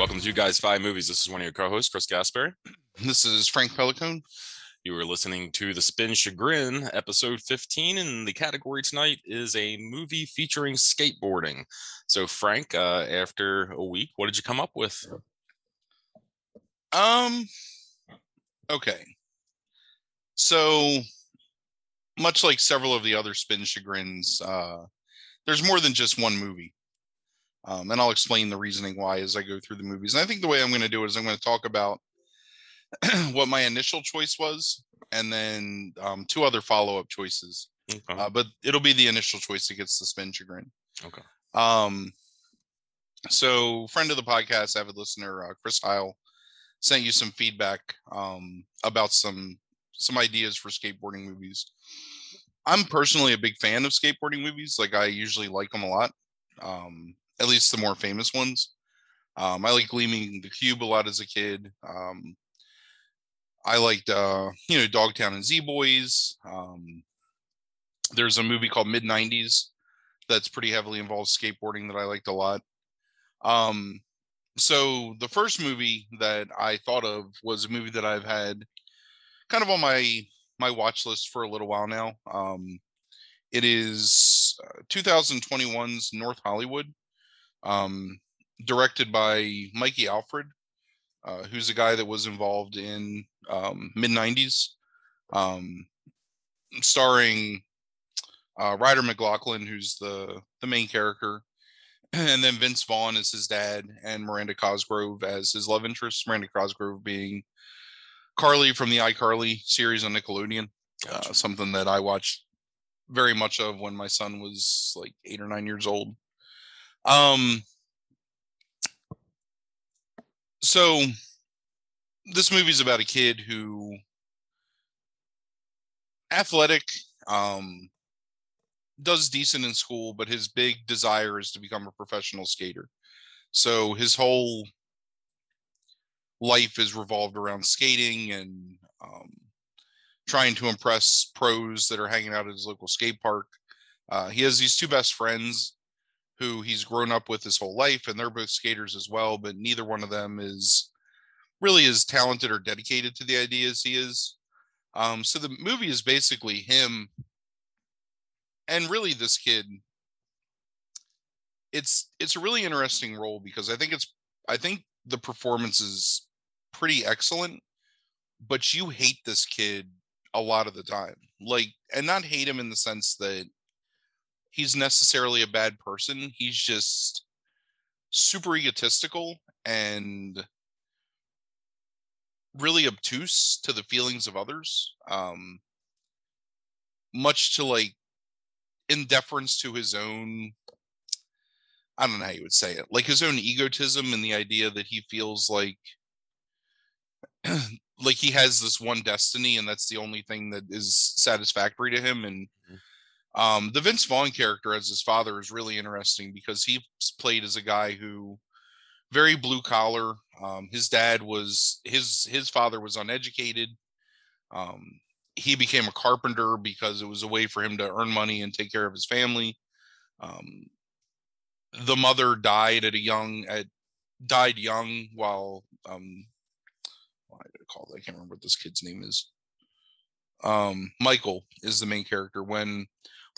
Welcome to You Guys Five Movies. This is one of your co-hosts, Chris Gasper. This is Frank Pelicone. You are listening to The Spin Chagrin, episode 15, and the category tonight is a movie featuring skateboarding. So, Frank, uh, after a week, what did you come up with? Um, okay. So, much like several of the other Spin Chagrins, uh, there's more than just one movie. Um, and I'll explain the reasoning why as I go through the movies. And I think the way I'm going to do it is I'm going to talk about what my initial choice was, and then um, two other follow up choices. Okay. Uh, but it'll be the initial choice that gets the spin chagrin. Okay. Um, so friend of the podcast, avid listener, uh, Chris Heil, sent you some feedback um, about some some ideas for skateboarding movies. I'm personally a big fan of skateboarding movies. Like I usually like them a lot. Um, at least the more famous ones. Um, I like Gleaming the Cube a lot as a kid. Um, I liked, uh, you know, Dogtown and Z Boys. Um, there's a movie called Mid 90s that's pretty heavily involved skateboarding that I liked a lot. Um, so the first movie that I thought of was a movie that I've had kind of on my my watch list for a little while now. Um, it is uh, 2021's North Hollywood um, directed by Mikey Alfred, uh, who's a guy that was involved in um, mid 90s, um, starring uh, Ryder McLaughlin, who's the, the main character, and then Vince Vaughn as his dad, and Miranda Cosgrove as his love interest. Miranda Cosgrove being Carly from the iCarly series on Nickelodeon, uh, gotcha. uh, something that I watched very much of when my son was like eight or nine years old. Um, so this movie is about a kid who athletic, um, does decent in school, but his big desire is to become a professional skater. So his whole life is revolved around skating and um, trying to impress pros that are hanging out at his local skate park. Uh, he has these two best friends who he's grown up with his whole life, and they're both skaters as well, but neither one of them is really as talented or dedicated to the idea as he is. Um, so the movie is basically him and really this kid. It's it's a really interesting role because I think it's I think the performance is pretty excellent, but you hate this kid a lot of the time. Like and not hate him in the sense that he's necessarily a bad person. He's just super egotistical and really obtuse to the feelings of others. Um, much to like in deference to his own I don't know how you would say it, like his own egotism and the idea that he feels like like he has this one destiny and that's the only thing that is satisfactory to him and mm-hmm um, the Vince Vaughn character as his father is really interesting because he played as a guy who very blue collar. Um, his dad was his his father was uneducated. Um, he became a carpenter because it was a way for him to earn money and take care of his family. Um, the mother died at a young at died young while um, what I call it? I can't remember what this kid's name is. Um, Michael is the main character when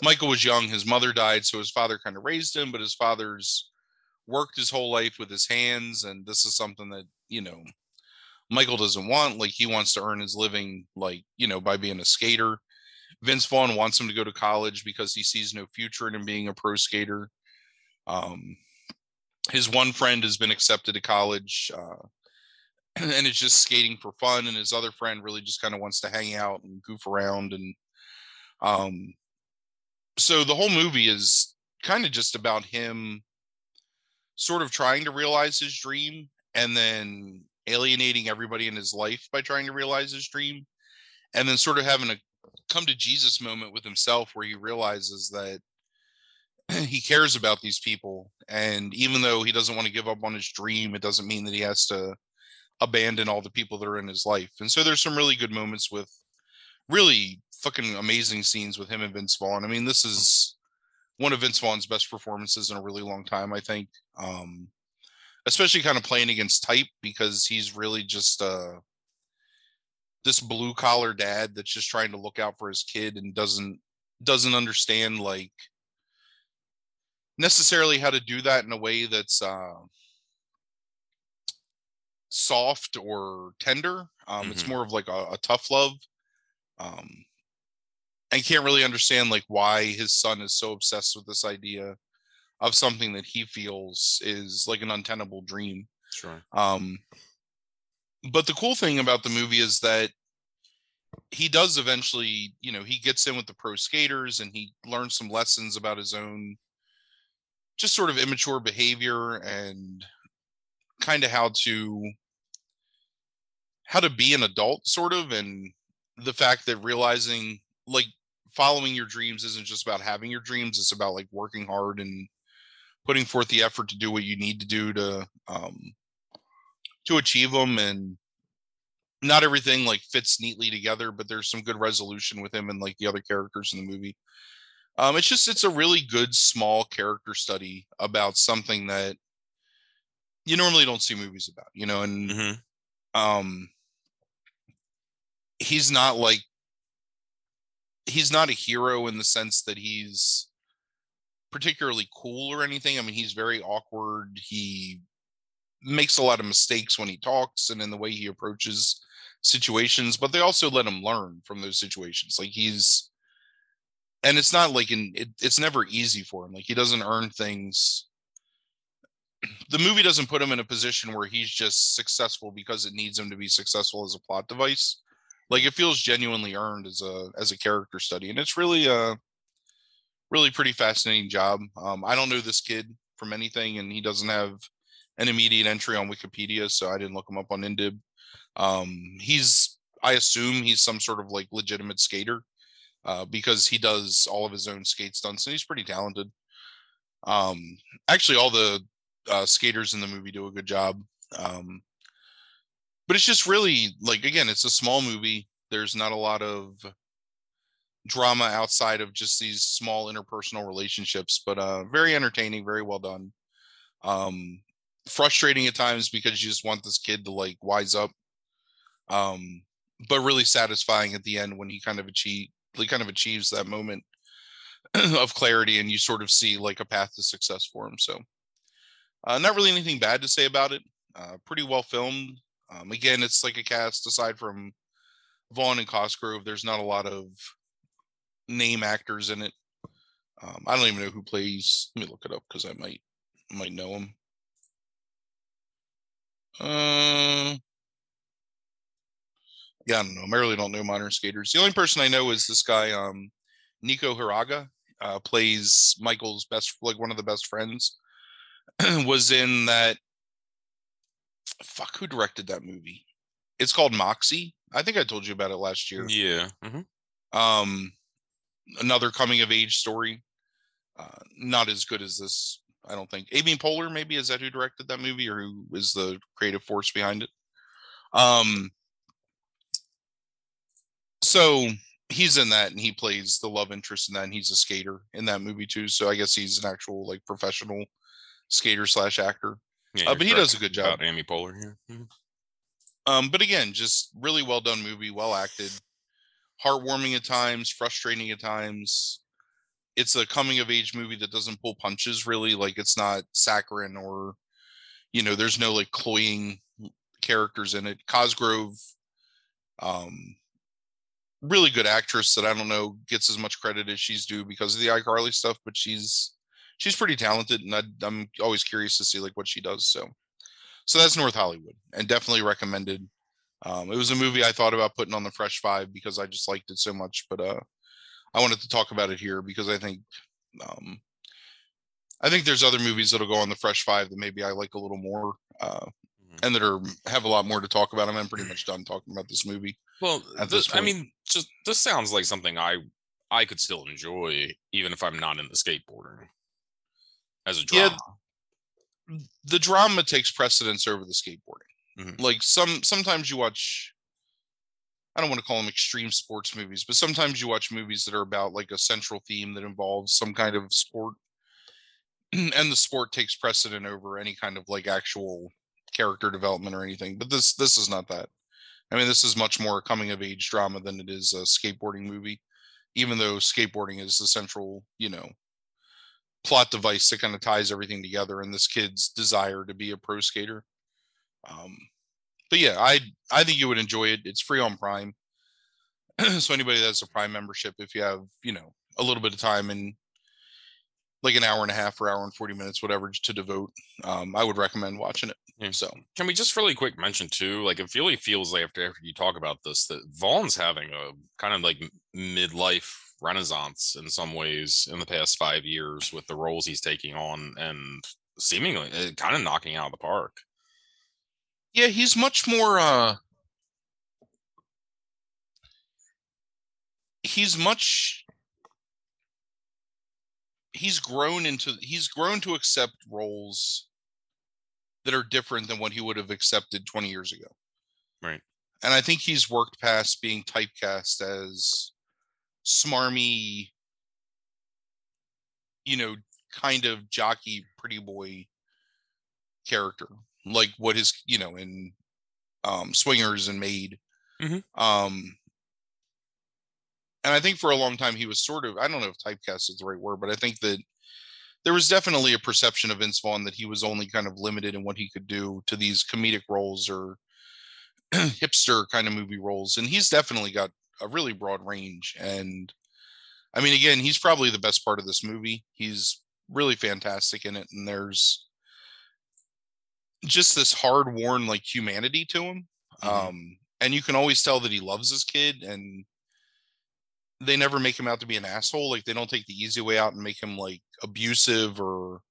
Michael was young, his mother died, so his father kind of raised him, but his father's worked his whole life with his hands, and this is something that, you know, Michael doesn't want. Like he wants to earn his living, like, you know, by being a skater. Vince Vaughn wants him to go to college because he sees no future in him being a pro skater. Um, his one friend has been accepted to college, uh, and it's just skating for fun. And his other friend really just kind of wants to hang out and goof around. And um, so the whole movie is kind of just about him sort of trying to realize his dream and then alienating everybody in his life by trying to realize his dream and then sort of having a come to Jesus moment with himself where he realizes that he cares about these people and even though he doesn't want to give up on his dream it doesn't mean that he has to abandon all the people that are in his life. And so there's some really good moments with really fucking amazing scenes with him and Vince Vaughn. I mean, this is one of Vince Vaughn's best performances in a really long time, I think. Um, especially kind of playing against type because he's really just uh this blue collar dad that's just trying to look out for his kid and doesn't doesn't understand like necessarily how to do that in a way that's uh soft or tender um it's Mhm. more of like a, a tough love um and can't really understand like why his son is so obsessed with this idea of something that he feels is like an untenable dream Sure. um, but the cool thing about the movie is that he does eventually, you know, he gets in with the pro skaters and he learns some lessons about his own just sort of immature behavior and kind of how to how to be an adult sort of and the fact that realizing like following your dreams isn't just about having your dreams it's about like working hard and putting forth the effort to do what you need to do to um to achieve them and not everything like fits neatly together but there's some good resolution with him and like the other characters in the movie. Um it's just it's a really good small character study about something that you normally don't see movies about you know and hmm um he's not like he's not a hero in the sense that he's particularly cool or anything. I mean he's very awkward. He makes a lot of mistakes when he talks and in the way he approaches situations but they also let him learn from those situations. Like he's and it's not like in it, it's never easy for him. Like he doesn't earn things. The movie doesn't put him in a position where he's just successful because it needs him to be successful as a plot device like it feels genuinely earned as a as a character study and it's really a really pretty fascinating job. Um i don't know this kid from anything and he doesn't have an immediate entry on wikipedia so i didn't look him up on indib. Um he's i assume he's some sort of like legitimate skater uh because he does all of his own skate stunts and he's pretty talented. Um actually all the uh, skaters in the movie do a good job. Um, but it's just really like again, it's a small movie. There's not a lot of drama outside of just these small interpersonal relationships, but uh, very entertaining, very well done. Um, frustrating at times because you just want this kid to like wise up. Um, but really satisfying at the end when he kind of achieve he kind of achieves that moment of clarity and you sort of see like a path to success for him. So uh, not really anything bad to say about it. Uh, pretty well filmed. Um, again, it's like a cast aside from Vaughn and Cosgrove. There's not a lot of name actors in it. Um, I don't even know who plays. Let me look it up because I might might know him. Uh, yeah, I don't know. I really don't know modern skaters. The only person I know is this guy, um, Nico Hiraga, uh, plays Michael's best, like one of the best friends. was in that. Fuck, who directed that movie? It's called Moxie. I think I told you about it last year. Yeah. hmm Um, another coming of age story. Uh, not as good as this, I don't think. Amy Poehler, maybe is that who directed that movie or who is the creative force behind it? Um, so he's in that and he plays the love interest in that and he's a skater in that movie too so i guess he's an actual like professional skater slash actor Yeah, Uh, but he correct does a good job. About Amy Poehler here. Mhm. um but again just really well done movie well acted heartwarming at times frustrating at times. It's a coming of age movie that doesn't pull punches really. Like it's not saccharine or you know there's no like cloying characters in it. Cosgrove um really good actress that i don't know gets as much credit as she's due because of the icarly stuff but she's she's pretty talented and I, i'm always curious to see like what she does so so that's north hollywood and definitely recommended um, it was a movie i thought about putting on the fresh five because i just liked it so much but uh i wanted to talk about it here because i think um i think there's other movies that'll go on the fresh five that maybe i like a little more uh Mhm. and that are have a lot more to talk about. I'm pretty much done talking about this movie. Well, this, this I mean, just this sounds like something I I could still enjoy even if I'm not into skateboarding as a Yeah. The drama takes precedence over the skateboarding. Mhm. Like some sometimes you watch I don't want to call them extreme sports movies, but sometimes you watch movies that are about like a central theme that involves some kind of sport. and the sport takes precedent over any kind of like actual character development or anything. But this this is not that. I mean, this is much more a coming of age drama than it is a skateboarding movie, even though skateboarding is the central, you know, plot device that kind of ties everything together and this kid's desire to be a pro skater. Um, but yeah, I I think you would enjoy it. It's free on Prime. so anybody that's a Prime membership, if you have, you know, a little bit of time and like an hour and a half or hour and 40 minutes, whatever, to devote, um, I would recommend watching it. Yeah. So can we just really quick mention too, like it really feels like after, after you talk about this, that Vaughn's having a kind of like midlife renaissance in some ways in the past five years with the roles he's taking on and seemingly uh, kind of knocking out of the park. Yeah, he's much more uh he's much he's grown into he's grown to accept roles that are different than what he would have accepted 20 years ago. Right. And I think he's worked past being typecast as smarmy, you know, kind of jockey pretty boy character. Like what his, you know, in um swingers and made. Mm-hmm. Um and I think for a long time he was sort of I don't know if typecast is the right word, but I think that there was definitely a perception of Vince Vaughn that he was only kind of limited in what he could do to these comedic roles or hipster kind of movie roles. And he's definitely got a really broad range. And I mean, again, he's probably the best part of this movie. He's really fantastic in it. And there's just this hard worn like humanity to him. Mm-hmm. Um, and you can always tell that he loves his kid and they never make him out to be an asshole. Like they don't take the easy way out and make him like abusive or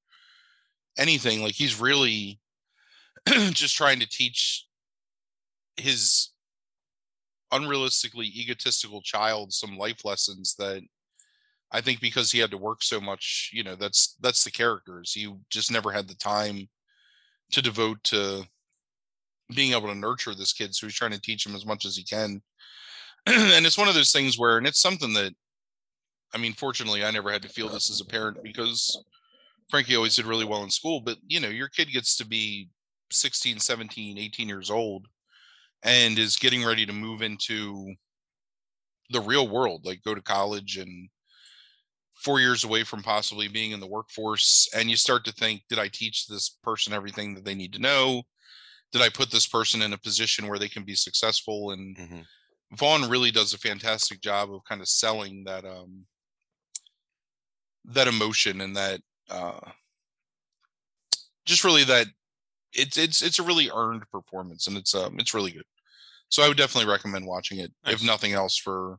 anything. Like he's really just trying to teach his unrealistically egotistical child some life lessons that I think because he had to work so much, you know, that's that's the characters. He just never had the time to devote to being able to nurture this kid. So he's trying to teach him as much as he can and it's one of those things where, and it's something that, I mean, fortunately, I never had to feel this as a parent because Frankie always did really well in school. But, you know, your kid gets to be 16, 17, 18 years old and is getting ready to move into the real world, like go to college and four years away from possibly being in the workforce. And you start to think, did I teach this person everything that they need to know? Did I put this person in a position where they can be successful? And, mm-hmm Vaughn really does a fantastic job of kind of selling that um that emotion and that uh just really that it's it's it's a really earned performance and it's um it's really good. So I would definitely recommend watching it nice. if nothing else for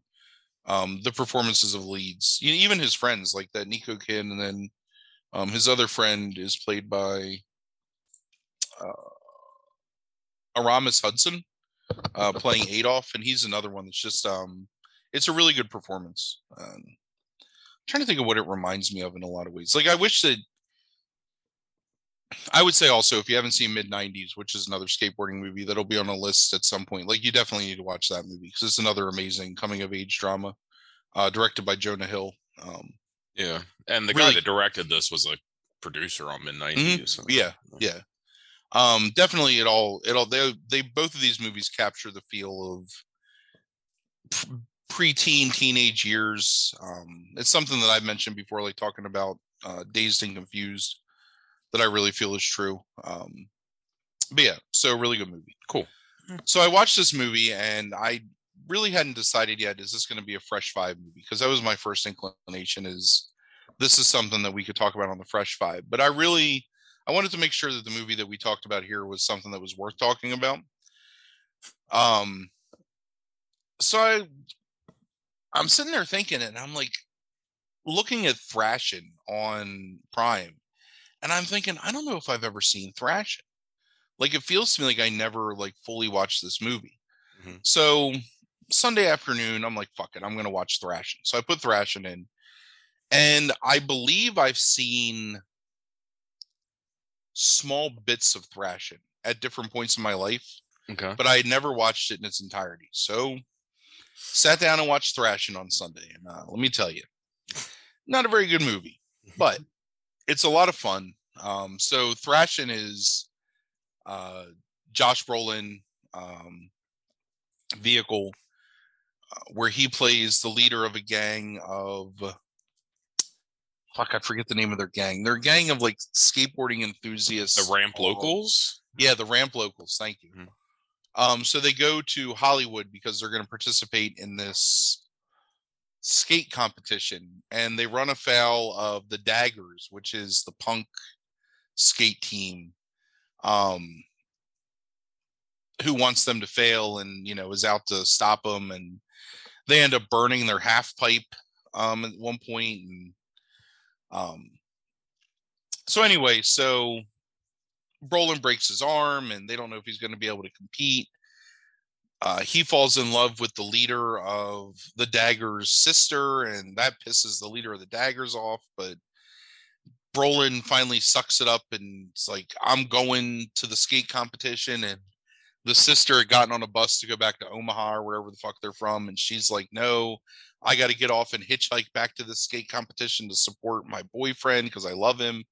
um the performances of leads. Even his friends like that Nico kid and then um his other friend is played by uh Erasmus Hudson uh, playing Adolf, and he's another one that's just um, it's a really good performance. Um, trying to think of what it reminds me of in a lot of ways. Like I wish that I would say also if you haven't seen Mid '90s, which is another skateboarding movie that'll be on a list at some point, like you definitely need to watch that movie because it's another amazing coming of age drama, uh, directed by Jonah Hill. Um, yeah, and the really, guy that directed this was a producer on Mid '90s. Mm-hmm. So. Yeah, yeah um definitely it all it all they they both of these movies capture the feel of pre-teen teenage years um it's something that i've mentioned before like talking about uh dazed and confused that i really feel is true um but yeah so really good movie cool hmm. so i watched this movie and i really hadn't decided yet is this going to be a fresh five movie because that was my first inclination is this is something that we could talk about on the fresh five but i really I wanted to make sure that the movie that we talked about here was something that was worth talking about. Um, so I, I'm sitting there thinking, and I'm like looking at Thrashing on Prime, and I'm thinking, I don't know if I've ever seen Thrashing. Like it feels to me like I never like fully watched this movie. Mm-hmm. So Sunday afternoon, I'm like, fuck it, I'm gonna watch Thrashing. So I put Thrashing in, and I believe I've seen small bits of thrashing at different points in my life. Okay. But I had never watched it in its entirety. So sat down and watched Thrashing on Sunday. And uh, let me tell you, not a very good movie, but it's a lot of fun. Um, so Thrashing is uh, Josh Brolin um, vehicle uh, where he plays the leader of a gang of fuck, I forget the name of their gang. They're a gang of like skateboarding enthusiasts. The Ramp Locals. Yeah, the Ramp Locals. Thank you. Mhm. Um, so they go to Hollywood because they're going to participate in this skate competition, and they run afoul of the Daggers, which is the punk skate team, um, who wants them to fail and you know is out to stop them, and they end up burning their half pipe um, at one point, and um, so anyway, so Brolin breaks his arm and they don't know if he's going to be able to compete. Uh, he falls in love with the leader of the Daggers' sister, and that pisses the leader of the Daggers off. But Brolin finally sucks it up and it's like, I'm going to the skate competition. And the sister had gotten on a bus to go back to Omaha or wherever the fuck they're from. And she's like, No, I got to get off and hitchhike back to the skate competition to support my boyfriend because I love him.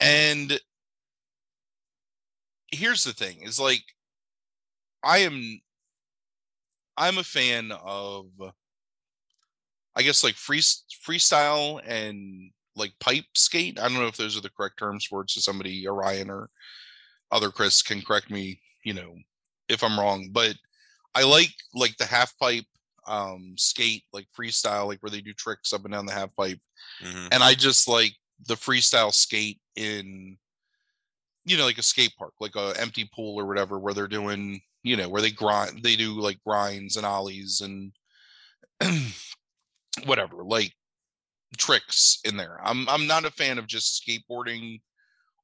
and here's the thing is like i am i'm a fan of i guess like free freestyle and like pipe skate i don't know if those are the correct terms for it so somebody orion or other chris can correct me you know if i'm wrong but i like like the half pipe um skate like freestyle like where they do tricks up and down the half pipe Mhm. and I just like the freestyle skate in, you know, like a skate park, like a empty pool or whatever, where they're doing, you know, where they grind, they do like grinds and ollies and whatever, like tricks in there. I'm I'm not a fan of just skateboarding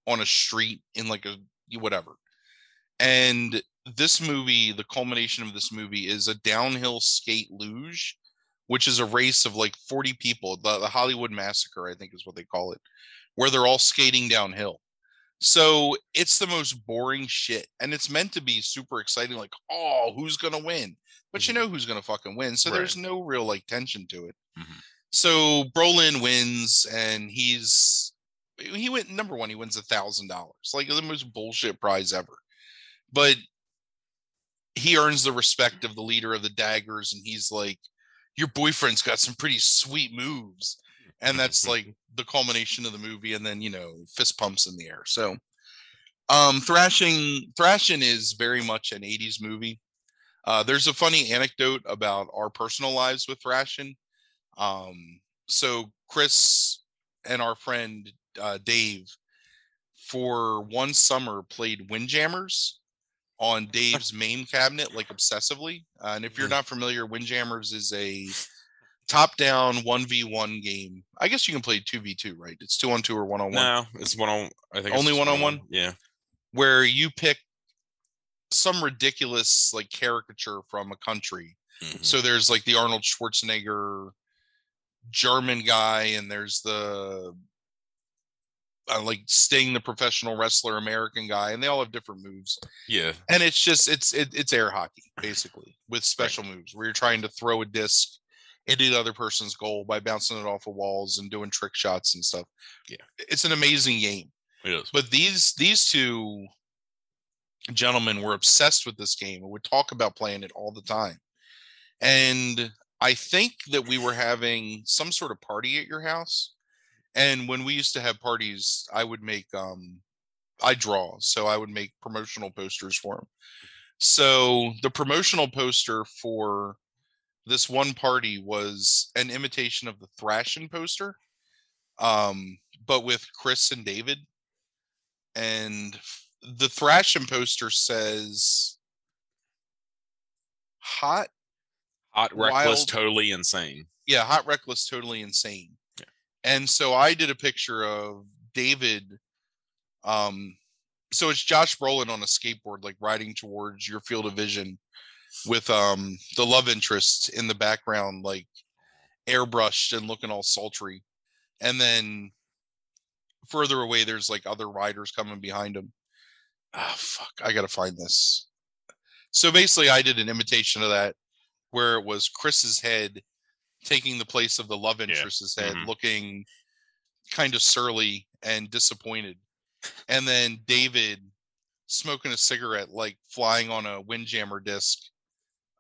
on a street in like a whatever. And this movie, the culmination of this movie is a downhill skate luge which is a race of like 40 people, the, the Hollywood Massacre, I think is what they call it, where they're all skating downhill. So it's the most boring shit. And it's meant to be super exciting, like, oh, who's gonna win? But you Mhm. know who's gonna fucking win. So Right. there's no real like tension to it. Mhm. So Brolin wins and he's he went number one, he wins a thousand dollars. Like the most bullshit prize ever. But he earns the respect of the leader of the daggers, and he's like, Your boyfriend's got some pretty sweet moves. And that's like the culmination of the movie, and then you know, fist pumps in the air. So um thrashing thrashing is very much an 80s movie. Uh there's a funny anecdote about our personal lives with thrashing. Um so Chris and our friend uh Dave for one summer played Windjammers on Dave's MAME cabinet like obsessively. Uh, and if you're Mhm. not familiar, Windjammers is a top-down 1v1 game. I guess you can play 2v2, right? It's 2 on 2 or 1 on 1 No, it's one on. I think Only one-on-one? Yeah. where you pick some ridiculous like caricature from a country. Mhm. So there's like the Arnold Schwarzenegger German guy, and there's the uh, like Sting, the professional wrestler American guy, and they all have different moves. yeah. And it's just it's it, it's air hockey basically with special moves where you're trying to throw a disc into the other person's goal by bouncing it off of walls and doing trick shots and stuff. Yeah. it's an amazing game. It is. But these these two gentlemen were obsessed with this game and would talk about playing it all the time. And I think that we were having some sort of party at your house. And when we used to have parties, I would make um I draw, so I would make promotional posters for them. So the promotional poster for this one party was an imitation of the Thrashing poster, um, but with Chris and David. And the Thrashing poster says hot Hot, reckless, wild- totally insane. yeah, hot, reckless, totally insane. Yeah. And so I did a picture of David. Um, so it's Josh Brolin on a skateboard, like riding towards your field of vision, with um the love interest in the background, like airbrushed and looking all sultry. And then further away, there's like other riders coming behind him. Ah, fuck! I gotta find this. So basically, I did an imitation of that, where it was Chris's head taking the place of the love interest's head, mhm. looking kind of surly and disappointed. And then David smoking a cigarette, like flying on a windjammer disc.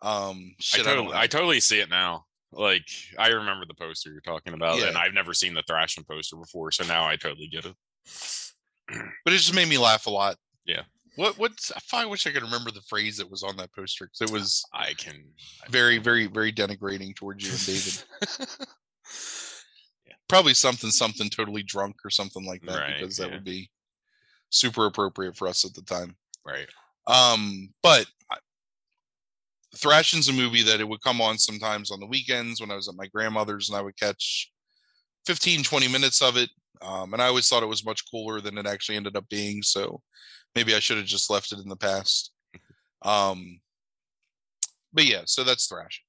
Um, shit, I I, totally, know. I totally see it now. Like I remember the poster you're talking about, Yeah. and I've never seen the Thrashing poster before, so now I totally get it. but it just made me laugh a lot. Yeah. What what's I wish I could remember the phrase that was on that poster 'cause it was I can. very, very, very denigrating towards you and David. Probably something, something totally drunk or something like that, Right, because that yeah. would be super appropriate for us at the time. right. Um, but I- Thrashing's a movie that it would come on sometimes on the weekends when I was at my grandmother's and I would catch 15, 20 minutes of it. Um, and I always thought it was much cooler than it actually ended up being. So maybe I should have just left it in the past. Um, but yeah, so that's Thrashing.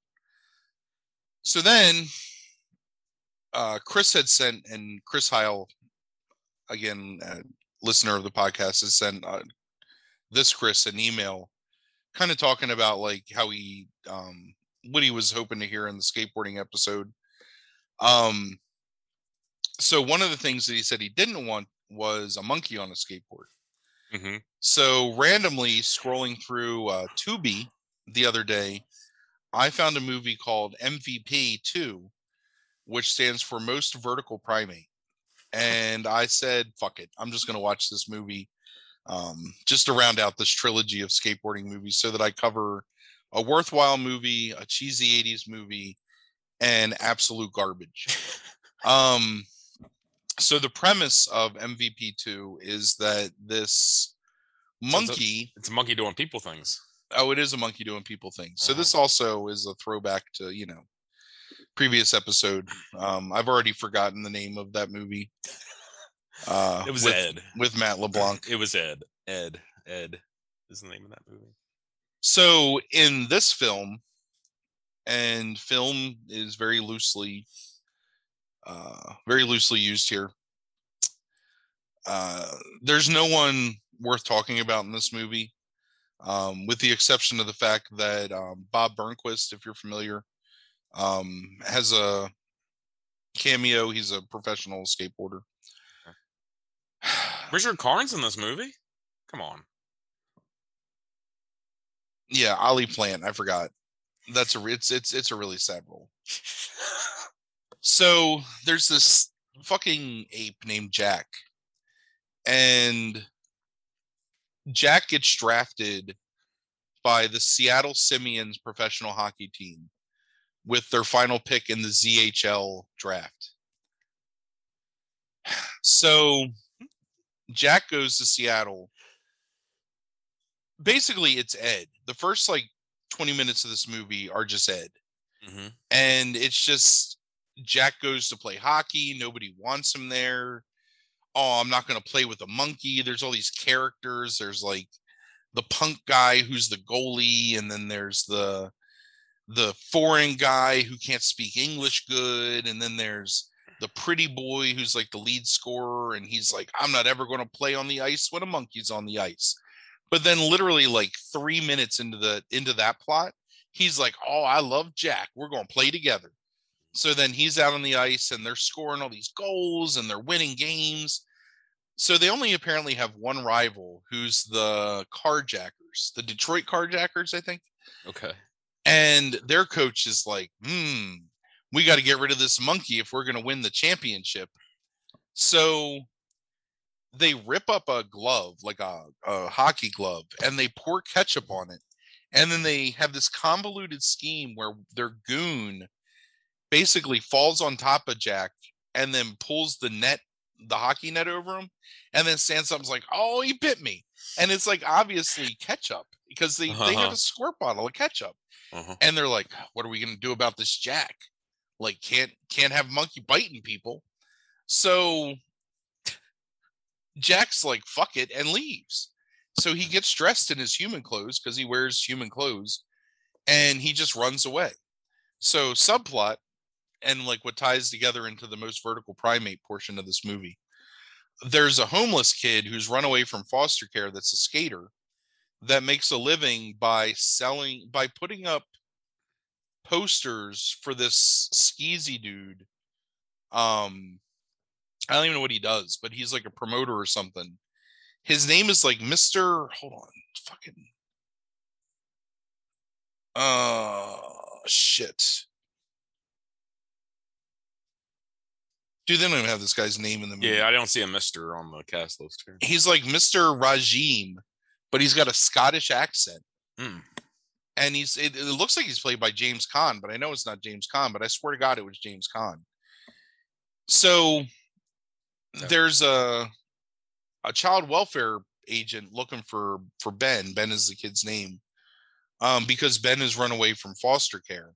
So then uh, Chris had sent, and Chris Heil, again, listener of the podcast, has sent uh, this Chris an email kind of talking about like how he um what he was hoping to hear in the skateboarding episode. Um so one of the things that he said he didn't want was a monkey on a skateboard. hmm So randomly scrolling through uh Tubi the other day, I found a movie called MVP 2, which stands for Most Vertical Primate. And I said, fuck it. I'm just going to watch this movie um, just to round out this trilogy of skateboarding movies so that I cover a worthwhile movie, a cheesy 80s movie, and absolute garbage. um, so the premise of MVP2 is that this it's a- monkey It's a monkey doing people things. Oh, it is a monkey doing people things. So Uh-huh. this also is a throwback to, you know, previous episode. Um, I've already forgotten the name of that movie. Uh, It was with, Ed. with Matt LeBlanc. It was Ed. Ed. Ed is the name of that movie. So in this film, and film is very loosely, uh, very loosely used here. Uh, there's no one worth talking about in this movie, um, with the exception of the fact that um, Bob Burnquist, if you're familiar, um, has a cameo. He's a professional skateboarder. Richard Karn's in this movie. Come on. yeah, Ollie Plant. I forgot. That's a it's it's it's a really sad role. So there's this fucking ape named Jack, and Jack gets drafted by the Seattle Simians professional hockey team with their final pick in the ZHL draft. So Jack goes to Seattle. Basically, it's Ed. The first like 20 minutes of this movie are just Ed hmm and it's just Jack goes to play hockey. Nobody wants him there. Oh, I'm not going to play with a monkey. There's all these characters. There's like the punk guy who's the goalie, and then there's the the foreign guy who can't speak English good, and then there's the pretty boy who's like the lead scorer, and he's like, I'm not ever going to play on the ice when a monkey's on the ice. But then, literally, like three minutes into the into that plot, he's like, "Oh, I love Jack. We're going to play together." So then he's out on the ice and they're scoring all these goals and they're winning games. So they only apparently have one rival who's the Carjackers, the Detroit Carjackers, I think. Okay. And their coach is like, "Hmm, we got to get rid of this monkey if we're going to win the championship." So they rip up a glove, like a, a hockey glove, and they pour ketchup on it. And then they have this convoluted scheme where their goon basically falls on top of Jack and then pulls the net, the hockey net over him, and then stands up and's like, "Oh, he bit me," and it's like obviously ketchup because they they have Uh-huh. a squirt bottle of ketchup, Uh-huh. and they're like, "What are we gonna do about this Jack? Like, can't can't have monkey biting people." So Jack's like, "Fuck it," and leaves. So he gets dressed in his human clothes because he wears human clothes, and he just runs away. So subplot, and like what ties together into the most vertical primate portion of this movie. There's a homeless kid who's run away from foster care that's a skater that makes a living by selling by putting up posters for this skeezy dude um I don't even know what he does, but he's like a promoter or something. His name is like Mr. Hold on. Fucking uh shit. Dude, they don't even have this guy's name in the movie. Yeah, I don't see a Mister on the cast list here. He's like Mr. Rajim, but he's got a Scottish accent. Mm. And he's it, it looks like he's played by James Caan, but I know it's not James Caan, but I swear to God it was James Caan. So Yeah. there's a a child welfare agent looking for for Ben. Ben is the kid's name. Um, because Ben has run away from foster care.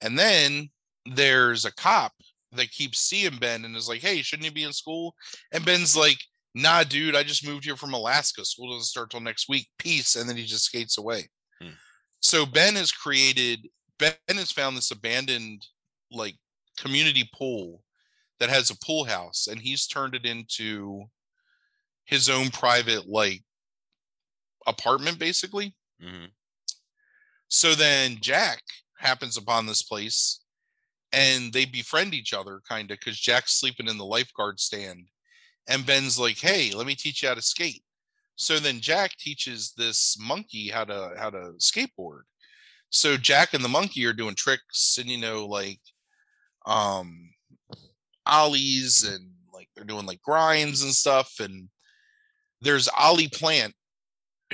And then there's a cop that keeps seeing Ben and is like, Hey, shouldn't you be in school? And Ben's like, Nah, dude, I just moved here from Alaska. School doesn't start till next week. Peace. And then he just skates away. So Ben has created, Ben has found this abandoned like community pool that has a pool house and he's turned it into his own private like apartment basically. hmm So then Jack happens upon this place and they befriend each other kind of because Jack's sleeping in the lifeguard stand. And Ben's like, hey, let me teach you how to skate. So then Jack teaches this monkey how to how to skateboard. So Jack and the monkey are doing tricks and you know, like um ollies and like they're doing like grinds and stuff. And there's Ollie Plant,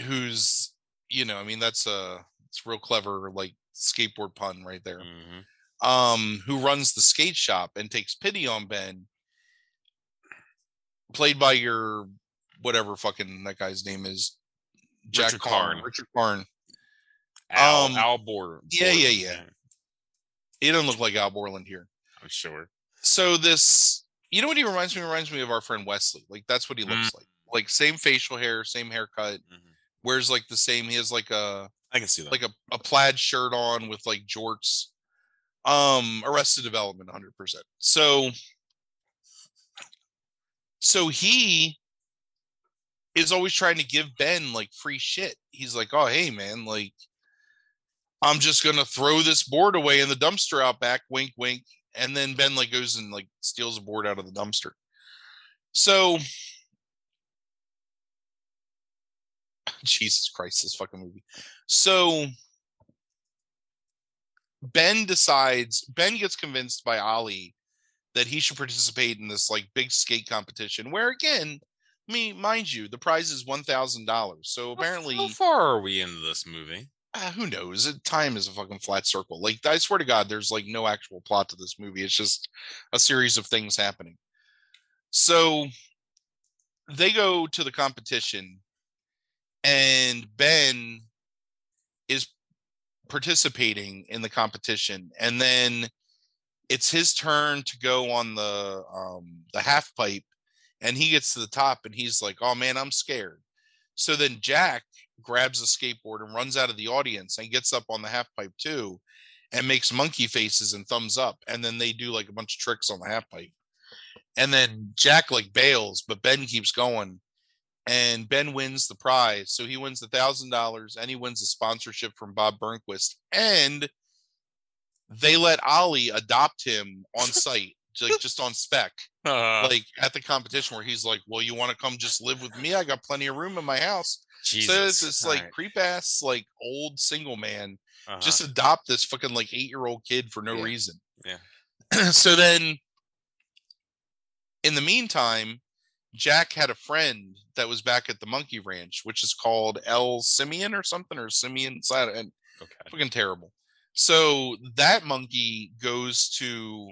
who's you know, I mean, that's a it's real clever like skateboard pun right there. hmm Um, who runs the skate shop and takes pity on Ben, played by your whatever fucking that guy's name is, Jack Richard Karn. Richard Karn. Al, Um, Al Bor. yeah, yeah, yeah. He doesn't look like Al Borland here. I'm sure. So this, you know what he reminds me? He reminds me of our friend Wesley. Like that's what he looks like. Like same facial hair, same haircut. Mhm. Wears like the same. He has like a I can see that. like a, a plaid shirt on with like jorts. Um, Arrested Development, hundred percent. So, so he is always trying to give Ben like free shit. He's like, "Oh, hey man, like, I'm just gonna throw this board away in the dumpster out back." Wink, wink. And then Ben like goes and like steals a board out of the dumpster. So, Jesus Christ, this fucking movie. So Ben decides, Ben gets convinced by Ollie that he should participate in this like big skate competition where again, me mind you, the prize is one thousand dollars. So apparently how far are we into this movie? uh, who knows? Time is a fucking flat circle. Like I swear to God, there's like no actual plot to this movie. It's just a series of things happening. So they go to the competition, and Ben is participating in the competition, and then it's his turn to go on the um, the half pipe, and he gets to the top, and he's like, "Oh man, I'm scared." So then Jack grabs a skateboard and runs out of the audience and gets up on the half pipe too and makes monkey faces and thumbs up. And then they do like a bunch of tricks on the half pipe. And then jack like bails but ben keeps going. And ben wins the prize. So he wins the thousand dollars and he wins a sponsorship from bob burnquist. And they let ollie adopt him on site like just on spec Uh, like at the competition where he's like well you want to come just live with me i got plenty of room in my house Jesus. so it's this like Alright. creep ass like old single man Uh-huh. just adopt this fucking like eight year old kid for no Yeah. reason. Yeah. so then in the meantime, Jack had a friend that was back at the monkey ranch, which is called El Simeon or something, or Simeon side and okay. fucking terrible. So that monkey goes to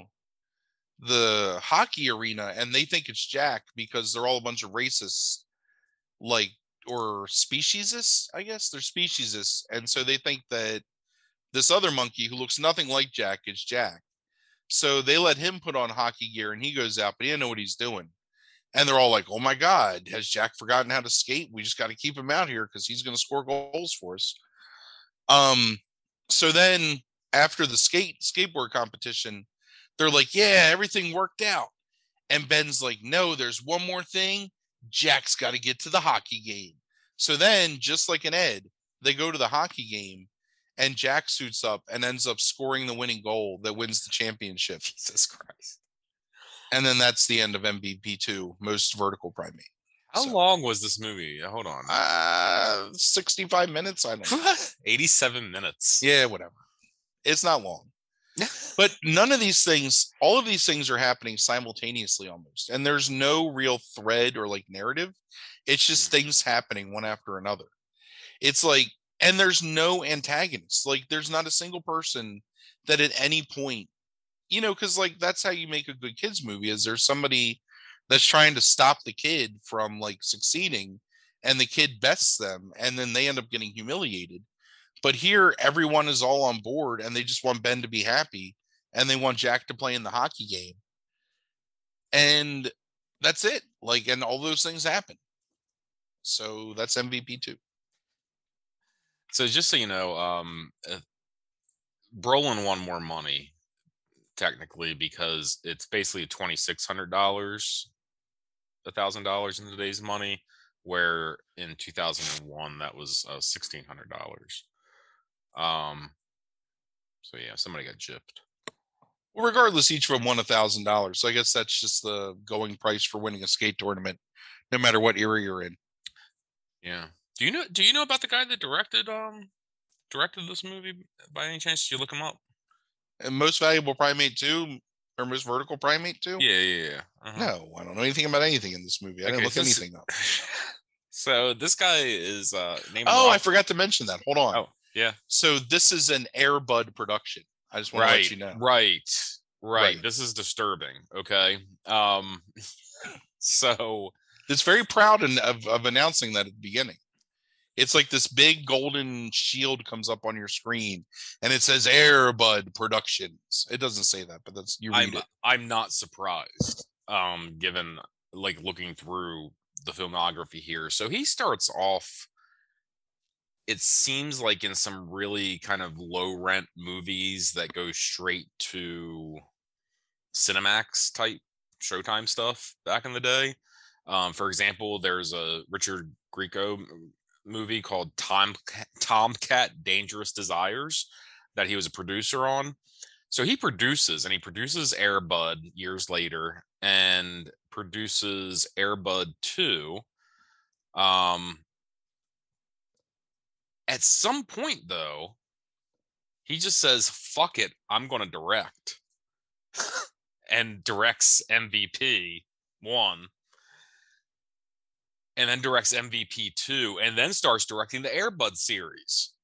the hockey arena and they think it's Jack because they're all a bunch of racists, like or speciesists, I guess they're speciesists, and so they think that this other monkey who looks nothing like Jack is Jack. So they let him put on hockey gear and he goes out, but he didn't know what he's doing. And they're all like, "Oh my God, has Jack forgotten how to skate? We just got to keep him out here because he's going to score goals for us." Um, so then after the skate skateboard competition, they're like, "Yeah, everything worked out." And Ben's like, "No, there's one more thing. Jack's got to get to the hockey game." So then, just like an Ed, they go to the hockey game, and Jack suits up and ends up scoring the winning goal that wins the championship. Jesus Christ. And then that's the end of MVP two, most vertical primate. How So- long was this movie? Hold on. Uh, 65 minutes. I don't know. 87 minutes. Yeah, whatever. It's not long. But none of these things, all of these things are happening simultaneously almost. And there's no real thread or like narrative. It's just mm. things happening one after another. It's like, and there's no antagonist. Like, there's not a single person that at any point, you know, because like that's how you make a good kids movie is there's somebody that's trying to stop the kid from like succeeding and the kid bests them and then they end up getting humiliated but here, everyone is all on board and they just want Ben to be happy and they want Jack to play in the hockey game. And that's it. Like, and all those things happen. So that's MVP too. So just so you know, um, uh, Brolin won more money technically because it's basically twenty six hundred dollars, a thousand dollars in today's money, where in two thousand and one that was uh, sixteen hundred dollars. Um, so yeah, somebody got gypped. Well, regardless, each of them won a thousand dollars. So I guess that's just the going price for winning a skate tournament, no matter what era you're in. Yeah. Do you know? Do you know about the guy that directed um directed this movie by any chance? Did you look him up? And most valuable primate too, or most vertical primate too? Yeah, yeah, yeah. uh-huh. No, I don't know anything about anything in this movie. I didn't look this- anything up. So this guy is uh named. Oh, I forgot to mention that. Hold on. Oh, yeah. So this is an Air Bud production. I just want to right, let you know. right, right, Right. This is disturbing. Okay. Um. so It's very proud in, of, of announcing that at the beginning. It's like this big golden shield comes up on your screen and it says Air Bud Productions. It doesn't say that, but that's you read I'm it. I'm not surprised. Um, given like looking through the filmography here, so he starts off. It seems like in some really kind of low rent movies that go straight to Cinemax type Showtime stuff back in the day. Um, for example, there's a Richard Grieco movie called Tom Tomcat Dangerous Desires that he was a producer on. So he produces and he produces Air Bud years later and produces Air Bud 2. Um at some point though, he just says, fuck it, I'm gonna direct. and directs MVP one. And then directs MVP two, and then starts directing the Air Bud series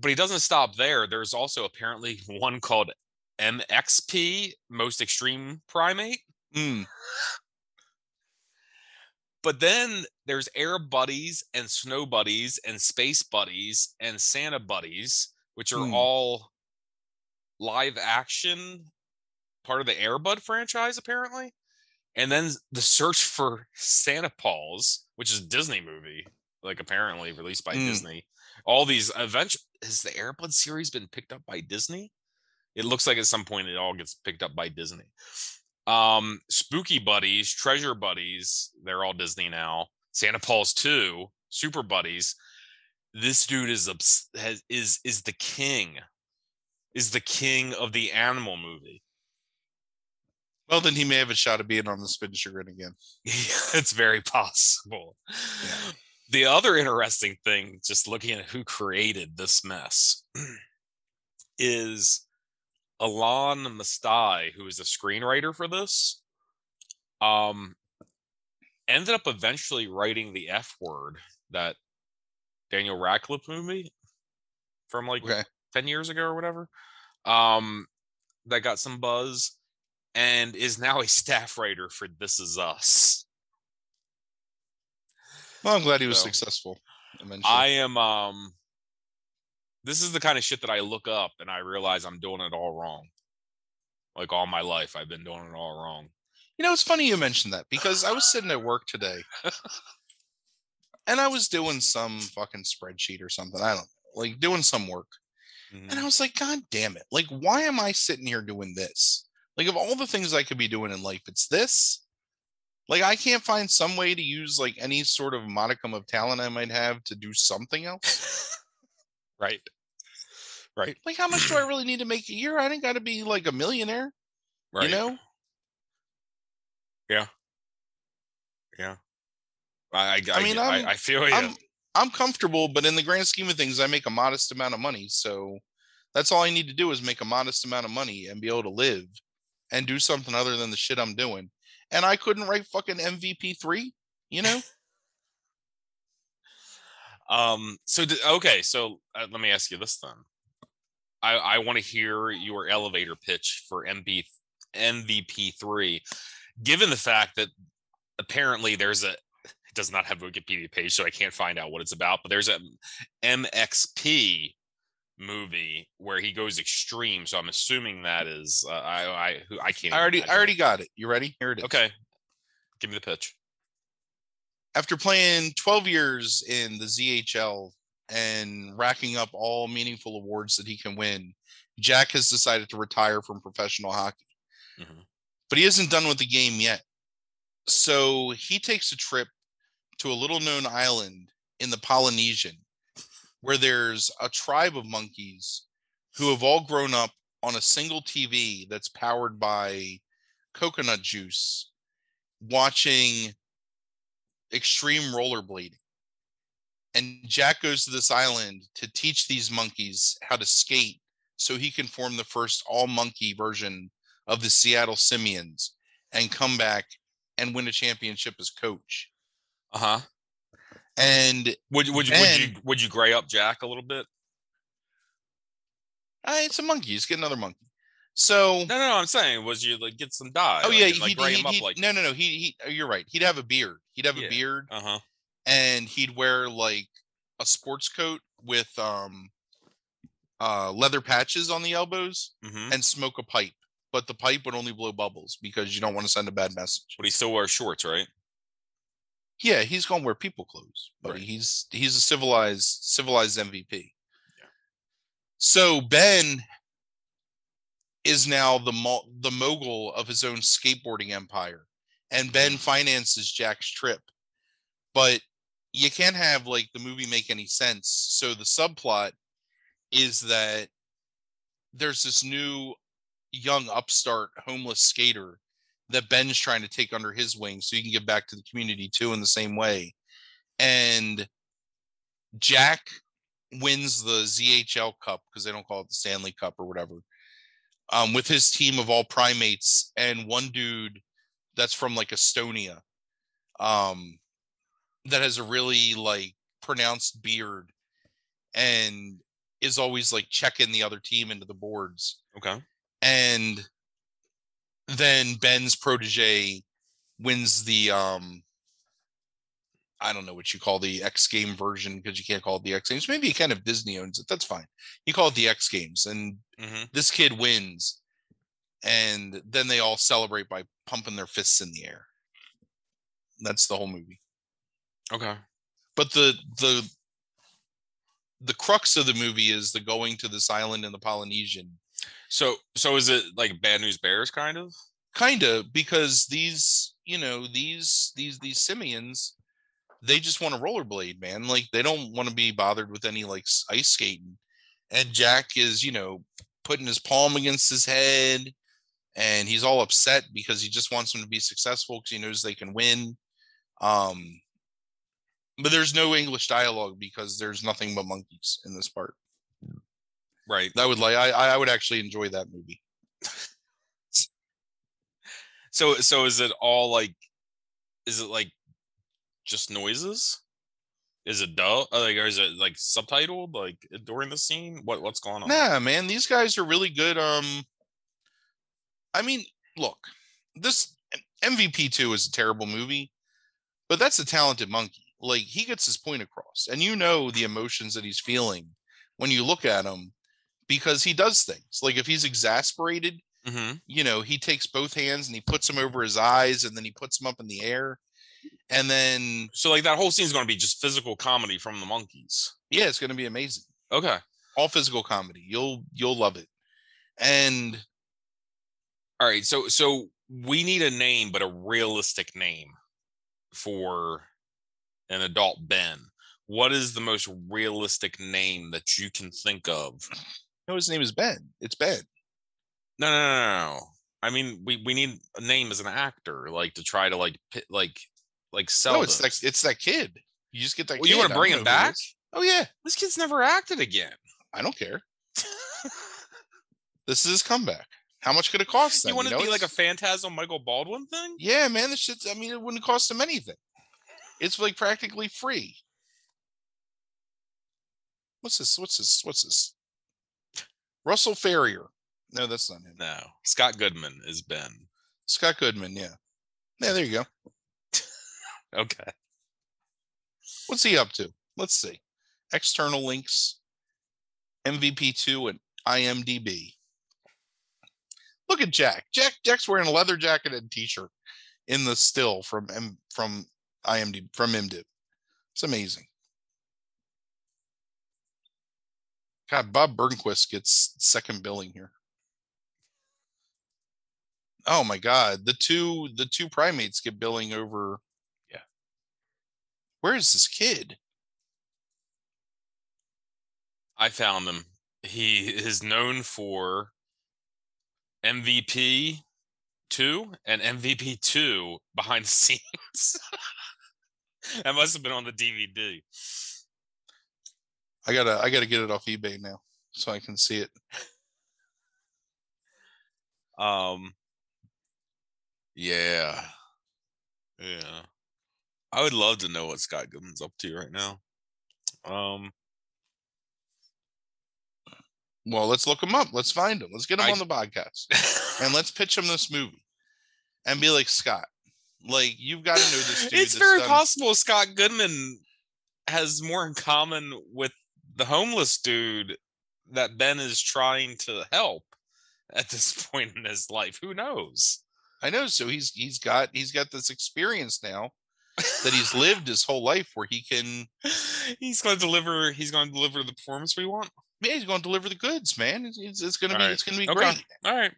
but he doesn't stop there. There's also apparently one called MXP, Most Extreme Primate. Mm, But then there's Air Buddies and Snow Buddies and Space Buddies and Santa Buddies, which are Hmm. all live action, part of the Air Bud franchise, apparently. And then the search for Santa Paws, which is a Disney movie, like apparently released by Hmm. Disney. All these eventually has the Airbud series been picked up by Disney? It looks like at some point it all gets picked up by Disney. Um, Spooky Buddies, Treasure Buddies, they're all Disney now. Santa Paws 2, Super Buddies. This dude is obs- has, is is the king. Is the king of the animal movie. well, then he may have a shot of being on the spin sugar again. it's very possible. The other interesting thing, just looking at who created this mess, is Elan Mastai, who is a screenwriter for this, um, ended up eventually writing the F word, that Daniel Radcliffe movie from like Okay. 10 years ago or whatever um that got some buzz and is now a staff writer for this is us Well, I'm glad he was So, successful. Eventually. i am um this is the kind of shit that i look up and i realize i'm doing it all wrong like all my life i've been doing it all wrong You know, it's funny you mentioned that because I was sitting at work today and I was doing some fucking spreadsheet or something. I don't know, like doing some work. And I mm-hmm. was like, God damn it. Like, why am I sitting here doing this? Like, of all the things I could be doing in life, it's this. Like, I can't find some way to use like any sort of modicum of talent I might have to do something else. right right Like, how much do I really need to make a year? I didn't got to be like a millionaire, right you know? Yeah. Yeah. I I, I mean, I, I feel you. I'm I'm comfortable, but in the grand scheme of things, I make a modest amount of money. So that's all I need to do is make a modest amount of money and be able to live and do something other than the shit I'm doing. And I couldn't write fucking MVP three, you know? Um. So d- okay. So uh, let me ask you this then. I I want to hear your elevator pitch for MB MVP three, given the fact that apparently there's a it does not have a Wikipedia page, so I can't find out what it's about. But there's a MXP movie where he goes extreme. So I'm assuming that is uh, I I who I can't. I already I already got it. You ready? Here it is. Okay. Give me the pitch. After playing 12 years in the ZHL and racking up all meaningful awards that he can win, Jack has decided to retire from professional hockey. Mhm. But he isn't done with the game yet. So he takes a trip to a little known island in the Polynesian where there's a tribe of monkeys who have all grown up on a single TV that's powered by coconut juice watching extreme rollerblading. And Jack goes to this island to teach these monkeys how to skate so he can form the first all monkey version of the Seattle Simians and come back and win a championship as coach. Uh huh. And Would would you would you would you gray up Jack a little bit? uh, it's a monkey. Just get another monkey. So No, no, no. I'm saying was you like get some dye? oh like, yeah, and, like him up he'd- like no no no he, he you're right. He'd have a beard. He'd have Yeah. a beard uh huh. and he'd wear like a sports coat with um uh leather patches on the elbows hmm and smoke a pipe. But the pipe would only blow bubbles because you don't want to send a bad message. But he still wears shorts, right? Yeah, he's gonna wear people clothes, but Right. he's he's a civilized civilized MVP. Yeah. So Ben is now the mo- the mogul of his own skateboarding empire, and Ben mm. finances Jack's trip. But you can't have like the movie make any sense. So the subplot is that there's this new young upstart homeless skater that Ben's trying to take under his wing so he can give back to the community too in the same way. And Jack wins the ZHL Cup because they don't call it the Stanley Cup or whatever. Um, with his team of all primates and one dude that's from like Estonia, um, that has a really like pronounced beard and is always like checking the other team into the boards Okay. and then Ben's protege wins the um I don't know what you call the X game version because you can't call it the X Games. Maybe you kind of Disney owns it. That's fine. You call it the X Games, and hmm this kid wins, and then they all celebrate by pumping their fists in the air. That's the whole movie. Okay. But the the the crux of the movie is the going to this island in the Polynesian So so is it like Bad News Bears kind of? kind of because these you know these these these simians they just want to rollerblade man like they don't want to be bothered with any like ice skating. And jack is you know putting his palm against his head and he's all upset because he just wants them to be successful because he knows they can win. Um but there's no english dialogue because there's nothing but monkeys in this part. Right. i would like i i would actually enjoy that movie. So so is it all like is it like just noises? Is it dull? uh, Like is it like subtitled like during the scene? What what's going on? Nah, man, these guys are really good. Um, I mean, look, this MVP two is a terrible movie, but that's a talented monkey. Like he gets his point across, and you know the emotions that he's feeling when you look at him because he does things. Like if he's exasperated, hmm you know, he takes both hands and he puts them over his eyes, and then he puts them up in the air, and then So like that whole scene is going to be just physical comedy from the monkeys. yeah, it's going to be amazing. Okay. All physical comedy. You'll you'll love it. And All right. So so we need a name, but a realistic name for an adult Ben. What is the most realistic name that you can think of? no, his name is Ben. It's Ben. No, no, no, no, no. I mean, we we need a name as an actor, like to try to like like like sell. No, it's that it's that kid. You just get that. Well, you want to bring him know who it back? Oh yeah, This kid's never acted again. I don't care. This is his comeback. How much could it cost? You want to know, be like a Phantasm Michael Baldwin thing? Yeah, man, this shit's. I mean, it wouldn't cost him anything. It's like practically free. What's this? What's this? What's this? Russell Ferrier. No, that's not him. No, Scott Goodman is Ben. Scott Goodman. Yeah. Yeah, there you go. Okay. What's he up to? Let's see. External links. MVP2 and IMDb. Look at Jack. Jack Jack's wearing a leather jacket and t-shirt in the still from M from IMDb from IMDb. It's amazing. God, Bob Burnquist gets second billing here. Oh my god, the two the two primates get billing over. Where is this kid? I found him. He is known for MVP two and MVP two behind the scenes. that must have been on the DVD. I gotta I gotta get it off eBay now so I can see it. Um, yeah, yeah. I would love to know what Scott Goodman's up to right now. Um, Well, let's look him up. Let's find him. Let's get him I- on the podcast and let's pitch him this movie and be like Scott. Like you've got to know this dude. it's very done- possible Scott Goodman has more in common with the homeless dude that Ben is trying to help at this point in his life. Who knows? I know. So he's he's got he's got this experience now that he's lived his whole life where he can he's going to deliver. He's going to deliver the performance we want. yeah he's going to deliver the goods, man. It's, it's, it's gonna be Alright. it's gonna be Okay. great. All right.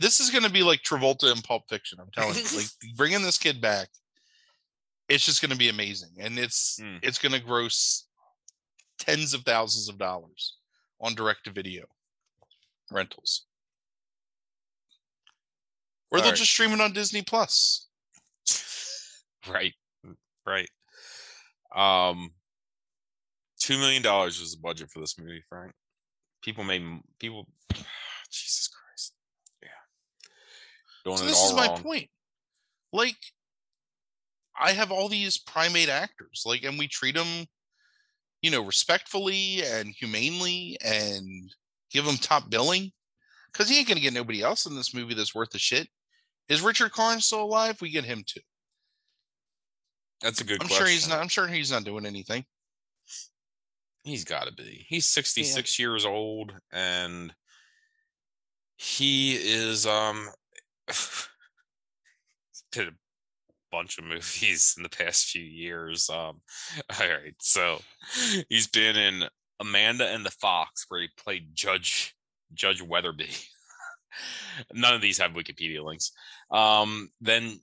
This is gonna be like Travolta in Pulp Fiction. I'm telling you, like bringing this kid back. It's just gonna be amazing, and it's Mm. it's gonna gross tens of thousands of dollars on direct to video rentals. Or they'll Alright. just stream it on Disney Plus. Right. Right. Um, two million dollars was the budget for this movie, Frank. People made people. Jesus Christ. Yeah. Doing So this is my wrong. point. Like, I have all these primate actors, like, and we treat them, you know, respectfully and humanely, and give them top billing, because he ain't gonna get nobody else in this movie that's worth a shit. Is Richard Karn still alive? We get him too. That's a good I'm question. sure he's not. I'm sure he's not doing anything. He's got to be. He's 66 years old and he is um did a bunch of movies in the past few years. Um all right. So he's been in Amanda and the Fox where he played Judge Judge Weatherby. None of these have Wikipedia links. Um then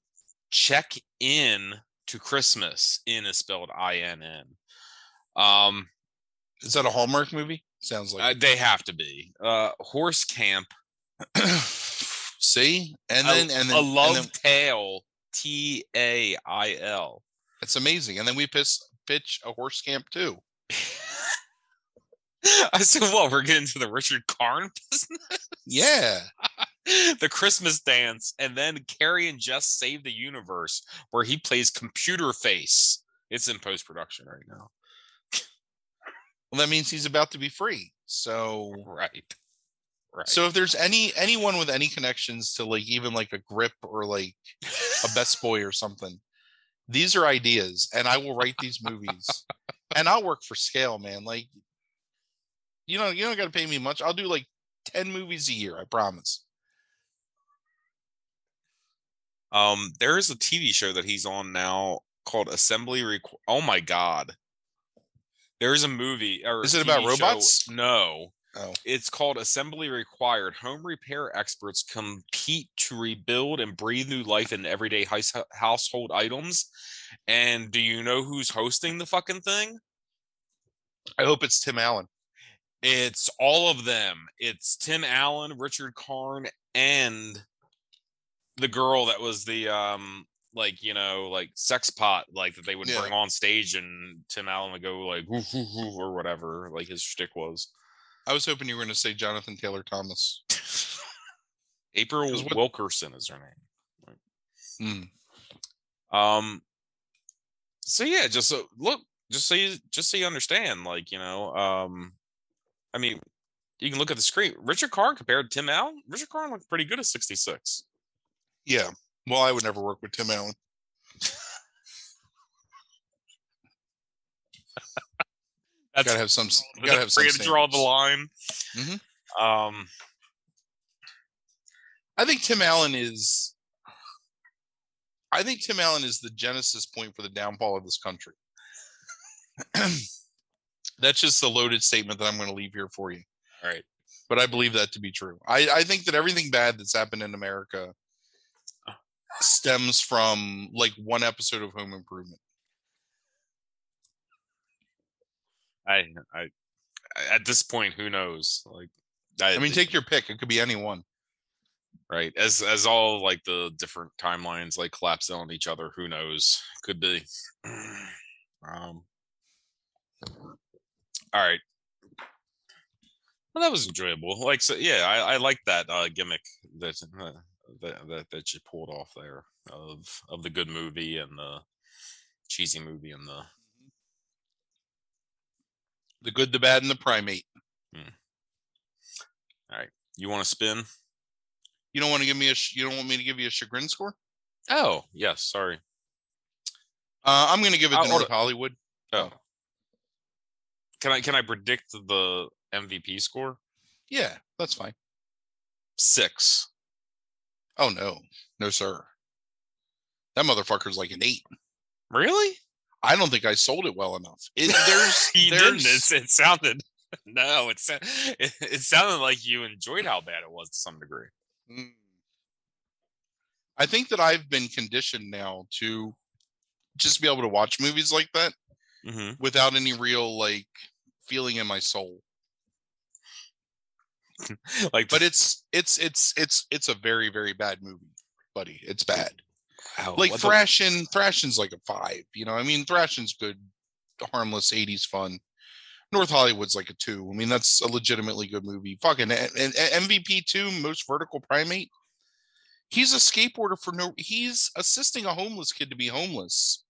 check in to Christmas in is spelled I N N. Um Is that a Hallmark movie? Sounds uh, like. they have to be. Uh, Horse Camp, See, and a- then and then a and love then- tale, T A I L. it's amazing. And then we pitch pitch a horse camp too. I said, well, we're getting to the Richard Karn business, Yeah. the Christmas dance, and then Carrie and Jess save the universe, where he plays computer face. It's in post production right now. Well, that means he's about to be free. So Right. Right. So if there's any anyone with any connections to like even like a grip or like a Best Boy or something, these are ideas, and I will write these movies, and I'll work for scale, man. Like, you know, you don't got to pay me much. I'll do like ten movies a year. I promise. Um, there is a TV show that he's on now called Assembly Requ- Oh my god. There's a movie or Is it about TV show- robots? No. Oh. It's called Assembly Required. Home repair experts compete to rebuild and breathe new life in everyday heis- household items. And do you know who's hosting the fucking thing? I hope it's Tim Allen. It's all of them. It's Tim Allen, Richard Karn, and the girl that was the um like you know like sex pot like that they would Yeah. bring on stage and Tim Allen would go like woof, woof, woof, or whatever like his shtick was. I was hoping you were going to say Jonathan Taylor Thomas. April what- Wilkerson is her Mm. name. Um. So yeah, just so look, just so you just so you understand, like you know, um, I mean, you can look at the screen. Richard Karn compared to Tim Allen. Richard Karn looked pretty good at sixty six. Yeah. Well, I would never work with Tim Allen. That's Gotta have some. Gotta have some. to draw the line. Mhm. Um. I think Tim Allen is. I think Tim Allen is the genesis point for the downfall of this country. That's just a loaded statement that I'm going to leave here for you. All right. but I believe that to be true. I, I think that everything bad that's happened in America stems from like one episode of Home Improvement. I, I, at this point, who knows? Like, I, I mean, take your pick. It could be anyone. right as as all like the different timelines like collapse on each other. Who knows? Could be. um. All right. Well, that was enjoyable. Like, so yeah, I, I like that uh, gimmick that, uh, that that that you pulled off there of of the good movie and the cheesy movie and the The good, the bad, and the primate. All right. You want to spin? You don't want to give me a. sh- You don't want me to give you a chagrin score. Oh yes, sorry. Uh, I'm going to give it to North Hollywood. Oh. Can I can I predict the MVP score? Yeah, that's fine. Six. Oh no, no sir. That motherfucker's like an eight. Really? I don't think I sold it well enough. It, there's, you there's, didn't. It's, it sounded no. It, it it sounded like you enjoyed how bad it was to some degree. Mm. I think that I've been conditioned now to just be able to watch movies like that Mm-hmm. without any real like feeling in my soul. Like, But it's it's it's it's it's a very very bad movie, buddy. It's bad. wow, Like what the- Thrashing, Thrashing's like a five. You know, I mean, Thrashing's good, harmless '80s fun. North Hollywood's like a two. I mean, that's a legitimately good movie. Fucking and MVP two, most vertical primate. He's a skateboarder for no. He's assisting a homeless kid to be homeless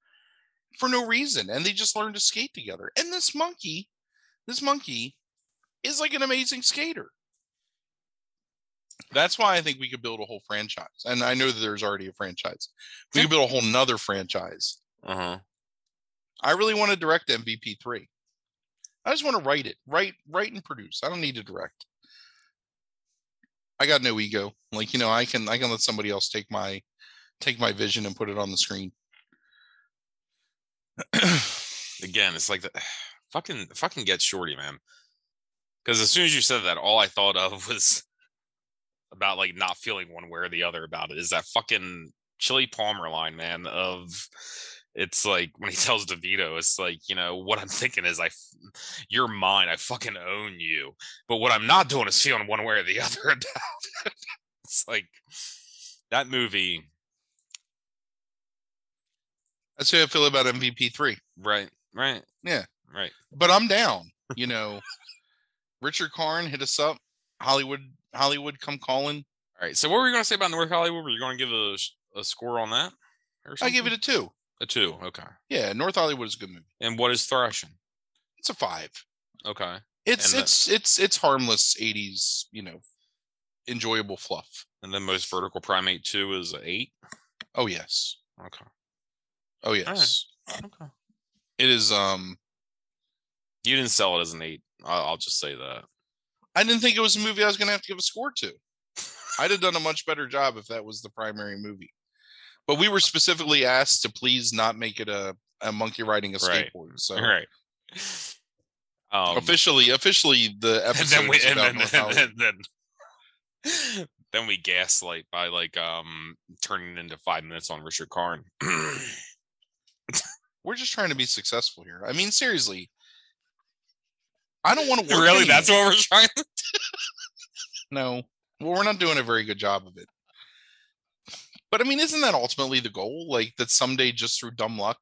for no reason, and they just learn to skate together. And this monkey, this monkey, is like an amazing skater. That's why I think we could build a whole franchise. And I know that there's already a franchise. We could build a whole nother franchise. Uh-huh. I really want to direct MVP three. I just want to write it, write, write and produce. I don't need to direct. I got no ego. Like you know, I can I can let somebody else take my take my vision and put it on the screen. Again, it's like the fucking fucking get shorty, man. Because as soon as you said that, all I thought of was about like not feeling one way or the other about it. Is that fucking Chili Palmer line, man? Of it's like when he tells DeVito, it's like you know what I'm thinking is I, you're mine. I fucking own you. But what I'm not doing is feeling one way or the other about it. it's like that movie, That's how I feel about MVP three. right? Right? Yeah. Right. But I'm down. You know, Richard Karn hit us up. Hollywood, Hollywood, come calling. All right. So what were you going to say about North Hollywood? Were you going to give a, a score on that? I give it a two. a two. Okay. Yeah, North Hollywood is a good movie. And what is thrashing? It's a five. Okay. It's And the- it's it's it's harmless '80s, you know, enjoyable fluff. And then most vertical primate two is eight. Oh yes, Okay. oh yes. Okay. It is. Um, You didn't sell it as an eight. I'll, I'll just say that. I didn't think it was a movie I was going to have to give a score to. I'd have done a much better job if that was the primary movie. But we were specifically asked to please not make it a, a monkey riding a Right. skateboard. So All right. Um, officially, officially, the and episode then we is and then, and then, then, then we gaslight by like um turning into five minutes on Richard Karn. We're just trying to be successful here. I mean, seriously, I don't want to work. really? anymore. That's what we're trying. to do. No. Well, we're not doing a very good job of it. But I mean, isn't that ultimately the goal? Like that someday, just through dumb luck,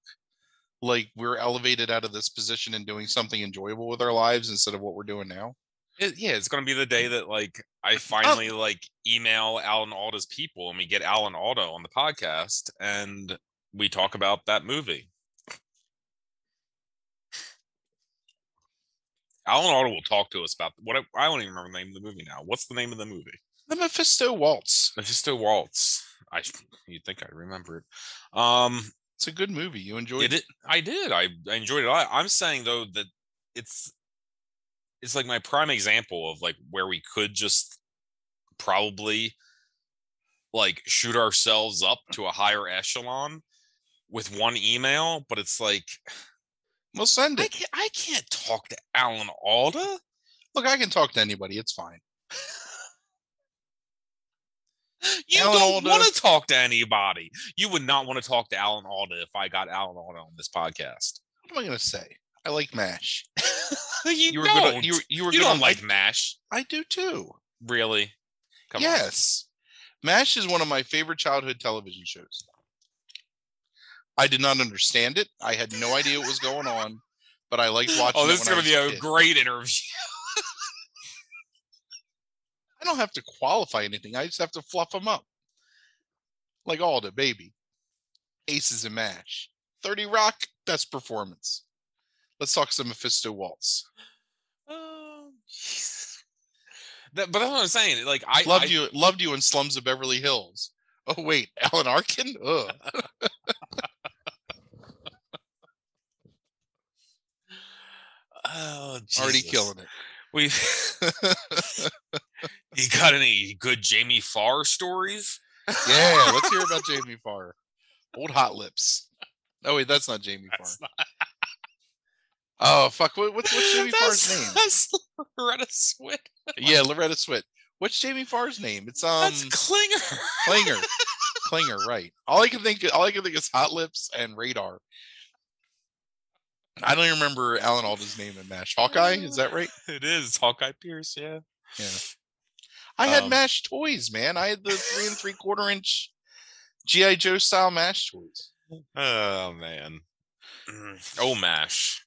like we're elevated out of this position and doing something enjoyable with our lives instead of what we're doing now. It, yeah, it's gonna be the day that like I finally like email Alan Alda's people and we get Alan Alda on the podcast and we talk about that movie. Alan Alda will talk to us about what I, I don't even remember the name of the movie now. What's the name of the movie? The Mephisto Waltz. Mephisto Waltz. I you'd think I remember it. Um, It's a good movie. You enjoyed it, it I did. I, I enjoyed it. I, I'm saying though that it's it's like my prime example of like where we could just probably like shoot ourselves up to a higher echelon with one email, but it's like We'll send I it. can't, I can't talk to Alan Alda. Look, I can talk to anybody. It's fine. You Alan don't want to talk to anybody. You would not want to talk to Alan Alda if I got Alan Alda on this podcast. What am I going to say? I like Mash. you, You were don't. On, you, you were You don't on like Mash, I do too. really? Come on. yes. MASH is one of my favorite childhood television shows. I did not understand it. I had no idea what was going on, but I liked oh, watching Oh, this is going to be a kid. great interview. I don't have to qualify anything. I just have to fluff them up. Like all the baby. Aces and MASH. 30 Rock, best performance. Let's talk some Mephisto Waltz. Oh, Jesus. That, but that's what I'm saying. Like I loved I- you loved you in Slums of Beverly Hills. Oh wait, Alan Arkin? Ugh. Oh, Already killing it. We. you got any good Jamie Farr stories? Yeah, let's hear about Jamie Farr. Old Hot Lips. Oh wait, that's not Jamie Farr. Not- Oh fuck, what, what's what's Jamie Farr's name? That's Loretta Swit. Yeah, Loretta Swit. What's Jamie Farr's name? It's um That's Klinger. Klinger. Klinger, right. All I can think all I can think is Hot Lips and Radar. I don't even remember Alan Alda's name in MASH. Hawkeye, is that right? It is Hawkeye Pierce. Yeah. Yeah. I had Um, MASH toys, man. I had the three and three quarter inch GI Joe style MASH toys. Oh man. Mm. Oh mash.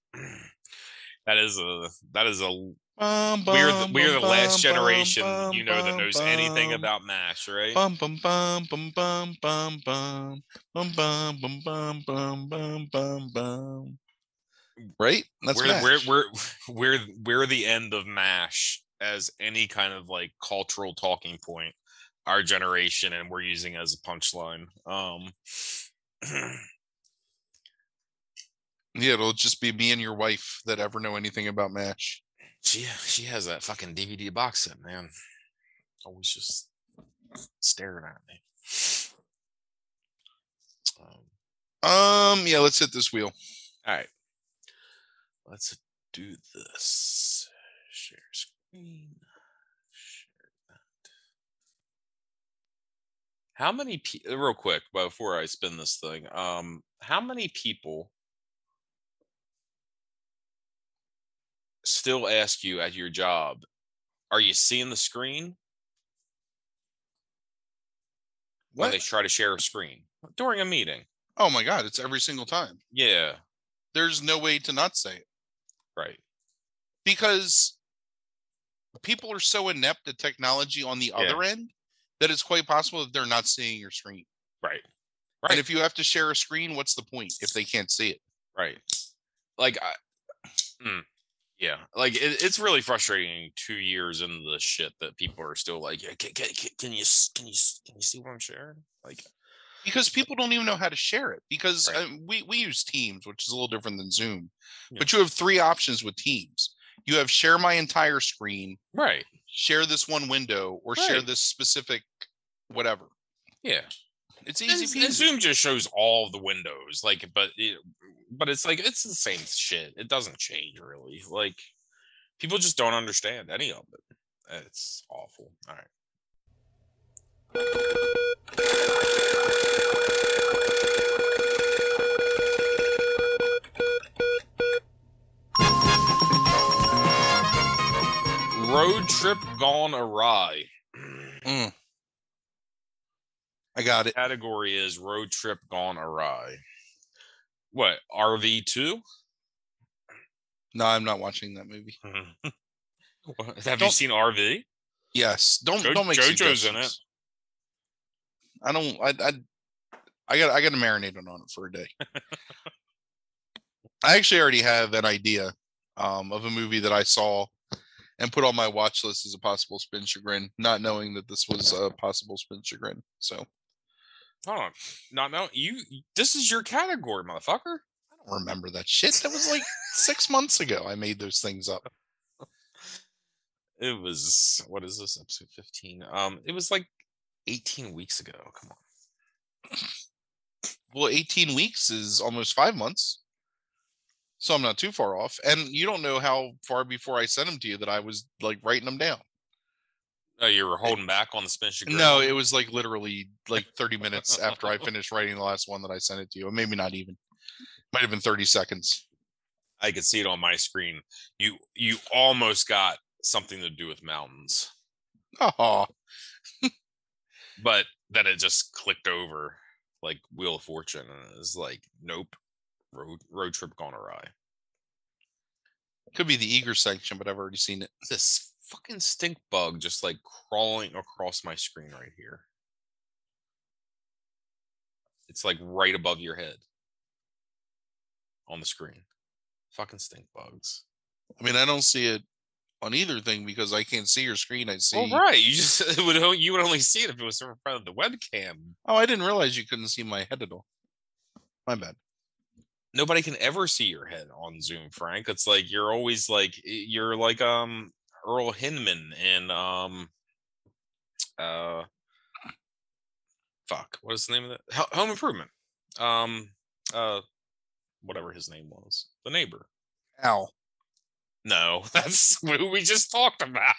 That is a that is a Bum, we're the, we're the bum, last bum, generation bum, you know that bum, knows anything about mash, right? Bum bum bum bum bum bum bum bum bum bum bum bum bum bum bum. Right? That's we're, we're we're we're we're the end of mash as any kind of like cultural talking point our generation and we're using it as a punchline um Yeah, it'll just be me and your wife that ever know anything about MASH. she she has that fucking dvd box set man always just staring at me um, Um, yeah, let's hit this wheel. all right let's do this share screen share that how many people, real quick before i spin this thing um how many people still ask you at your job are you seeing the screen when What? they try to share a screen during a meeting Oh my god, it's every single time. yeah There's no way to not say it. Right because people are so inept at technology on the Yeah. other end that it's quite possible that they're not seeing your screen. right Right. And if you have to share a screen, what's the point if they can't see it? right like i mm, yeah like it, it's really frustrating two years into the shit that people are still like yeah can, can, can, can you can you can you see what i'm sharing like Because people don't even know how to share it. Because Right. uh, we we use Teams, which is a little different than Zoom. Yeah. But you have three options with Teams. You have share my entire screen, right share this one window, or share this specific whatever. yeah It's easy and peasy. zoom just shows all the windows like but it, but it's like it's the same shit it doesn't change really like people just don't understand any of it it's awful all right road trip gone awry Mm. I got it. Category is road trip gone awry. What RV two? No, I'm not watching that movie. Have you Don't- seen RV? Yes, don't Jo- don't make JoJo's in suggestions. I don't. I I I got I got to marinate on it for a day. I actually already have an idea um, of a movie that I saw and put on my watch list as a possible spin chagrin, not knowing that this was a possible spin chagrin. So Hold on, not no. You. This is your category, motherfucker. I don't remember that shit. That was like six months ago. I made those things up. It was what is this episode fifteen? Um, it was like eighteen weeks ago. Come on. Well, 18 weeks is almost five months. So I'm not too far off. And you don't know how far before I sent them to you that I was like writing them down. Oh, you were holding back on the spin chagrin. No, it was like literally like 30 minutes after I finished writing the last one that I sent it to you. Or maybe not even. Might have been 30 seconds. I could see it on my screen. You you almost got something to do with mountains, Oh, but then it just clicked over like Wheel of Fortune, and it was like, nope, road road trip gone awry. could be the eager section, but I've already seen it. This fucking stink bug just like crawling across my screen right here. It's like right above your head on the screen. Fucking stink bugs. I mean, I don't see it on either thing because I can't see your screen. I see. Well, right. You just would you would only see it if it was in front of the webcam. Oh, I didn't realize you couldn't see my head at all. My bad. Nobody can ever see your head on Zoom, Frank. It's like you're always like you're like um Earl Hindman and um uh fuck what is the name of that Home Improvement um uh whatever his name was the neighbor Ow. No that's who we just talked about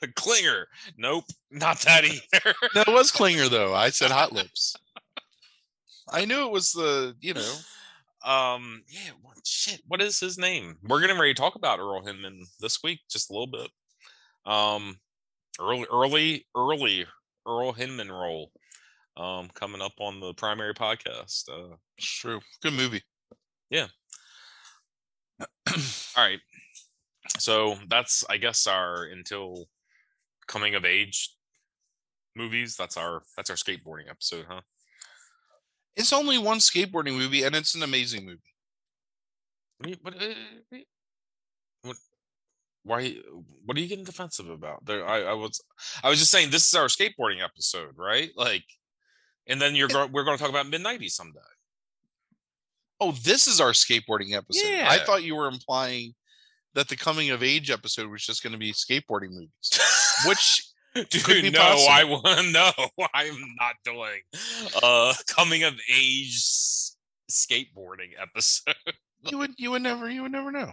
the Klinger nope not that either No, it was Klinger though. I said Hot Lips. I knew it was the, you know, Um, yeah, what, shit. What is his name? We're getting ready to talk about Earl Hindman this week, just a little bit. Um, early, early, early Earl Hindman role. Um, coming up on the primary podcast. Uh, it's true. Good movie. Yeah. All right. So that's, I guess, our until coming of age movies. That's our that's our skateboarding episode, huh? It's only one skateboarding movie, and it's an amazing movie. What, what, uh, what, why? What are you getting defensive about? There, I, I was, I was just saying this is our skateboarding episode, right? Like, and then you're going, we're going to talk about mid '90s someday. Oh, this is our skateboarding episode. I thought you were implying that the coming of age episode was just going to be skateboarding movies, which Dude, no, I possible. want no, I'm not doing uh coming of age skateboarding episode. you would you would never you would never know.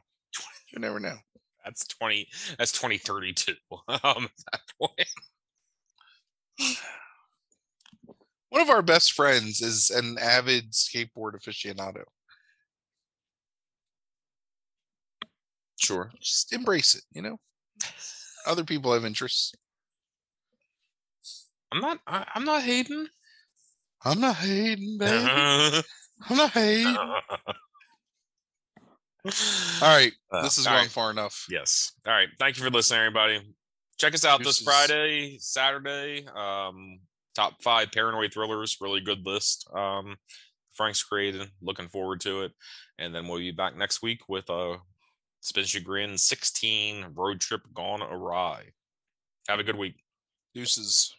You would never know. That's 20 that's 2032. Um at that point. One of our best friends is an avid skateboard aficionado. Sure. Just embrace it, you know. Other people have interests. I'm not I, I'm not hating. I'm not hating, baby. Uh, I'm not hating. All right, this is going right. far enough. Yes. All right. Thank you for listening, everybody. Check us out this Deuces. Friday, Saturday. Um, top five paranoid thrillers. Really good list. Um, Frank's created. Looking forward to it. And then we'll be back next week with a Spin Chagrin 16 road trip gone awry. Have a good week. Deuces.